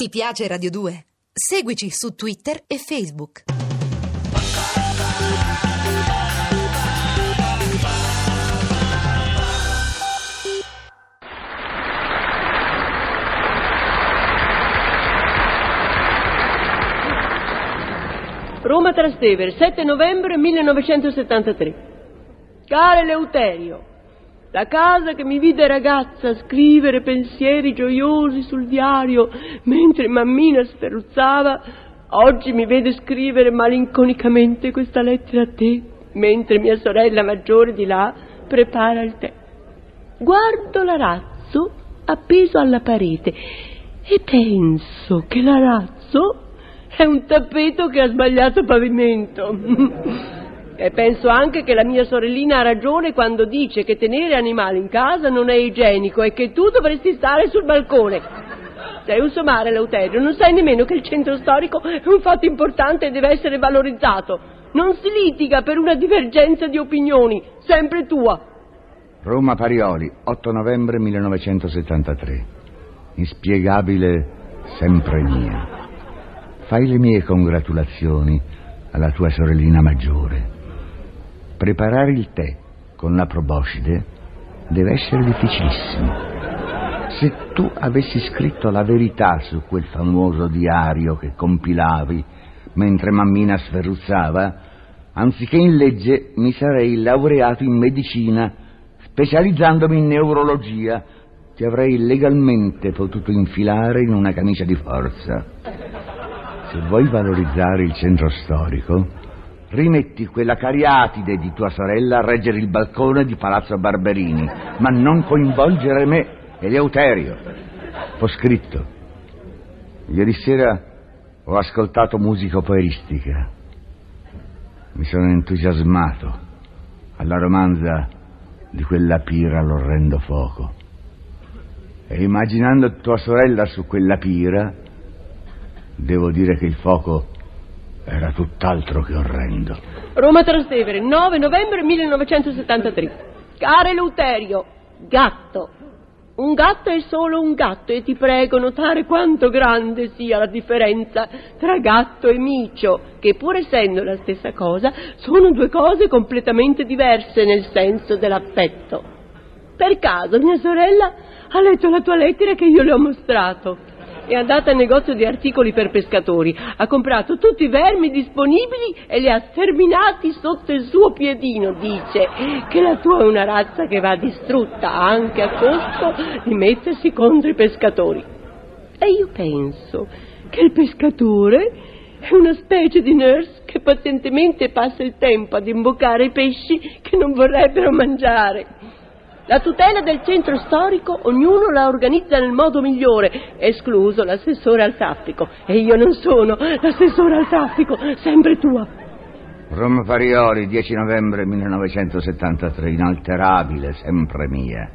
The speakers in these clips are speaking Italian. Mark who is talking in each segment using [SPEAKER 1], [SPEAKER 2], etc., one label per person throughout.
[SPEAKER 1] Ti piace Radio 2? Seguici su Twitter e Facebook.
[SPEAKER 2] Roma Trastevere, 7 novembre 1973. Care Leuterio, la casa che mi vide ragazza scrivere pensieri gioiosi sul diario mentre mammina sferruzzava, oggi mi vede scrivere malinconicamente questa lettera a te, mentre mia sorella maggiore di là prepara il tè. Guardo l'arazzo appeso alla parete e penso che l'arazzo è un tappeto che ha sbagliato pavimento. E penso anche che la mia sorellina ha ragione quando dice che tenere animali in casa non è igienico e che tu dovresti stare sul balcone. Sei un somare, Leuterio, non sai nemmeno che il centro storico è un fatto importante e deve essere valorizzato. Non si litiga per una divergenza di opinioni, sempre tua.
[SPEAKER 3] Roma Parioli, 8 novembre 1973. Inspiegabile, sempre mia. Fai le mie congratulazioni alla tua sorellina maggiore. Preparare il tè con la proboscide deve essere difficilissimo. Se tu avessi scritto la verità su quel famoso diario che compilavi mentre mammina sferruzzava, anziché in legge mi sarei laureato in medicina, specializzandomi in neurologia. Ti avrei legalmente potuto infilare in una camicia di forza. Se vuoi valorizzare il centro storico, rimetti quella cariatide di tua sorella a reggere il balcone di Palazzo Barberini, ma non coinvolgere me, Eleuterio. Ho scritto. Ieri sera ho ascoltato musica operistica. Mi sono entusiasmato alla romanza di quella pira all'orrendo fuoco. E immaginando tua sorella su quella pira, devo dire che il fuoco era tutt'altro che orrendo.
[SPEAKER 2] Roma Trastevere, 9 novembre 1973. Care Leuterio, gatto. Un gatto è solo un gatto e ti prego notare quanto grande sia la differenza tra gatto e micio, che pur essendo la stessa cosa, sono due cose completamente diverse nel senso dell'affetto. Per caso mia sorella ha letto la tua lettera che io le ho mostrato è andata al negozio di articoli per pescatori, ha comprato tutti i vermi disponibili e li ha sterminati sotto il suo piedino. Dice che la tua è una razza che va distrutta anche a costo di mettersi contro i pescatori. E io penso che il pescatore è una specie di nurse che pazientemente passa il tempo ad imboccare i pesci che non vorrebbero mangiare. La tutela del centro storico ognuno la organizza nel modo migliore, escluso l'assessore al traffico. E io non sono l'assessore al traffico, sempre tua.
[SPEAKER 3] Roma Farioli, 10 novembre 1973, inalterabile, sempre mia.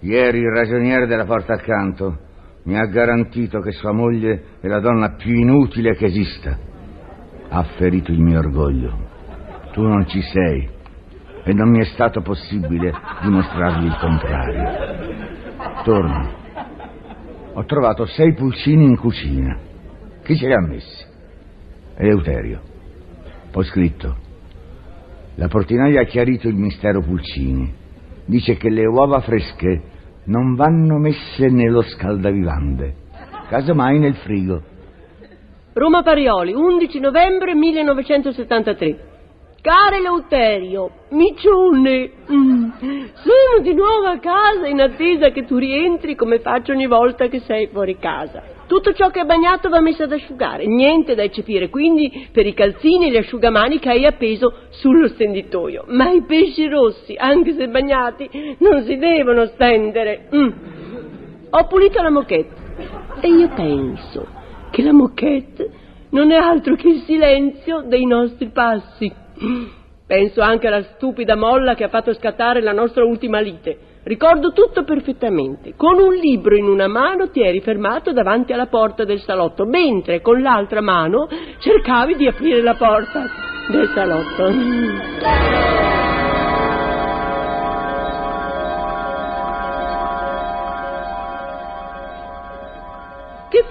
[SPEAKER 3] Ieri il ragioniere della porta accanto mi ha garantito che sua moglie è la donna più inutile che esista. Ha ferito il mio orgoglio. Tu non ci sei e non mi è stato possibile dimostrargli il contrario. Torno. Ho trovato sei pulcini in cucina. Chi ce li ha messi? Eleuterio. Ho scritto. La portinaia ha chiarito il mistero pulcini. Dice che le uova fresche non vanno messe nello scaldavivande, casomai nel frigo.
[SPEAKER 2] Roma Parioli, 11 novembre 1973. Care Leuterio, micione, mm, sono di nuovo a casa in attesa che tu rientri come faccio ogni volta che sei fuori casa. Tutto ciò che è bagnato va messo ad asciugare, niente da eccepire, quindi per i calzini e gli asciugamani che hai appeso sullo stenditoio. Ma i pesci rossi, anche se bagnati, non si devono stendere. Mm. Ho pulito la moquette e io penso che la moquette non è altro che il silenzio dei nostri passi. Penso anche alla stupida molla che ha fatto scattare la nostra ultima lite. Ricordo tutto perfettamente. Con un libro in una mano ti eri fermato davanti alla porta del salotto, mentre con l'altra mano cercavi di aprire la porta del salotto.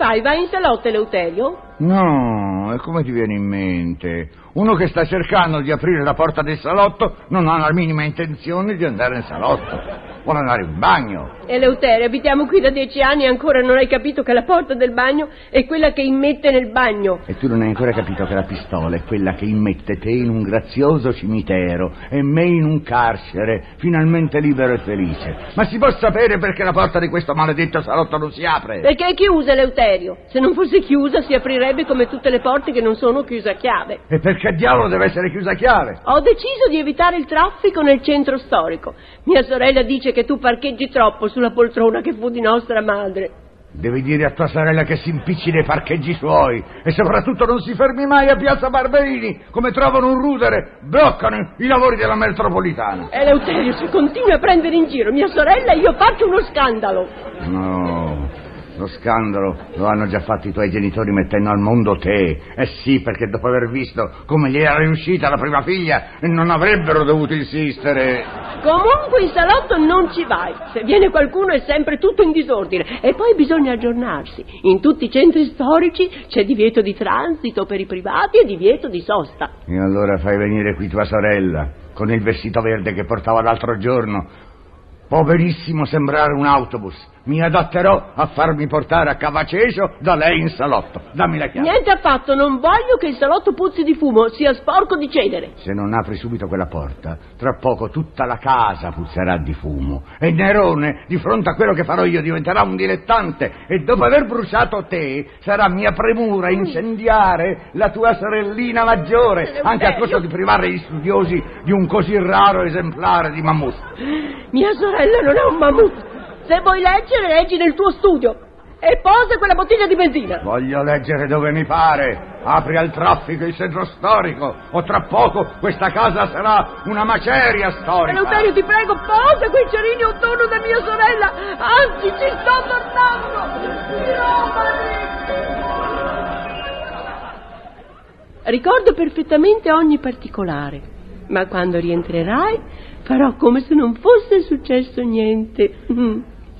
[SPEAKER 2] fai? Vai in salotto, Eleuterio?
[SPEAKER 3] No, e come ti viene in mente? Uno che sta cercando di aprire la porta del salotto non ha la minima intenzione di andare in salotto. Vuole andare in bagno.
[SPEAKER 2] Eleuterio, abitiamo qui da dieci anni e ancora non hai capito che la porta del bagno è quella che immette nel bagno.
[SPEAKER 3] E tu non hai ancora capito che la pistola è quella che immette te in un grazioso cimitero e me in un carcere, finalmente libero e felice. Ma si può sapere perché la porta di questo maledetto salotto non si apre?
[SPEAKER 2] Perché è chiusa, Eleuterio. Se non fosse chiusa si aprirebbe come tutte le porte che non sono chiuse a chiave.
[SPEAKER 3] E perché diavolo deve essere chiusa a chiave?
[SPEAKER 2] Ho deciso di evitare il traffico nel centro storico. Mia sorella dice che tu parcheggi troppo sulla poltrona che fu di nostra madre.
[SPEAKER 3] Devi dire a tua sorella che si impicci nei parcheggi suoi e soprattutto non si fermi mai a Piazza Barberini. Come trovano un rudere, bloccano i lavori della metropolitana.
[SPEAKER 2] Eleuterio, se continui a prendere in giro mia sorella, io faccio uno scandalo.
[SPEAKER 3] No, lo scandalo lo hanno già fatto i tuoi genitori mettendo al mondo te. Eh sì, perché dopo aver visto come gli era riuscita la prima figlia, non avrebbero dovuto insistere.
[SPEAKER 2] Comunque in salotto non ci vai. Se viene qualcuno è sempre tutto in disordine. E poi bisogna aggiornarsi. In tutti i centri storici c'è divieto di transito per i privati e divieto di sosta.
[SPEAKER 3] E allora fai venire qui tua sorella, con il vestito verde che portava l'altro giorno. Può benissimo sembrare un autobus. Mi adatterò a farmi portare a Cavaceso da lei in salotto. Dammi la chiave.
[SPEAKER 2] Niente affatto, non voglio che il salotto puzzi di fumo, sia sporco di cenere.
[SPEAKER 3] Se non apri subito quella porta, tra poco tutta la casa puzzerà di fumo. E Nerone, di fronte a quello che farò io, diventerà un dilettante. E dopo aver bruciato te, sarà mia premura incendiare la tua sorellina maggiore, anche a costo di privare gli studiosi di un così raro esemplare di mammut.
[SPEAKER 2] Mia sorella non è un mammut. Se vuoi leggere, leggi nel tuo studio. E posa quella bottiglia di benzina.
[SPEAKER 3] Voglio leggere dove mi pare. Apri al traffico il centro storico, o tra poco questa casa sarà una maceria storica.
[SPEAKER 2] Eleuterio, ti prego, posa quei cerini attorno da mia sorella. Anzi, ci sto tornando. Ricordo perfettamente ogni particolare, ma quando rientrerai farò come se non fosse successo niente.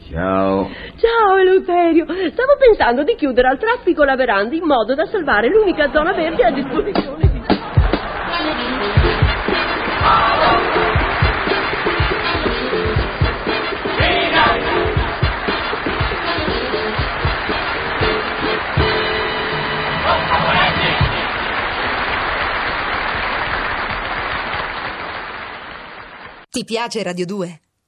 [SPEAKER 3] Ciao.
[SPEAKER 2] Ciao Eleuterio, stavo pensando di chiudere al traffico la veranda in modo da salvare l'unica zona verde a disposizione di...
[SPEAKER 1] Ti piace Radio 2?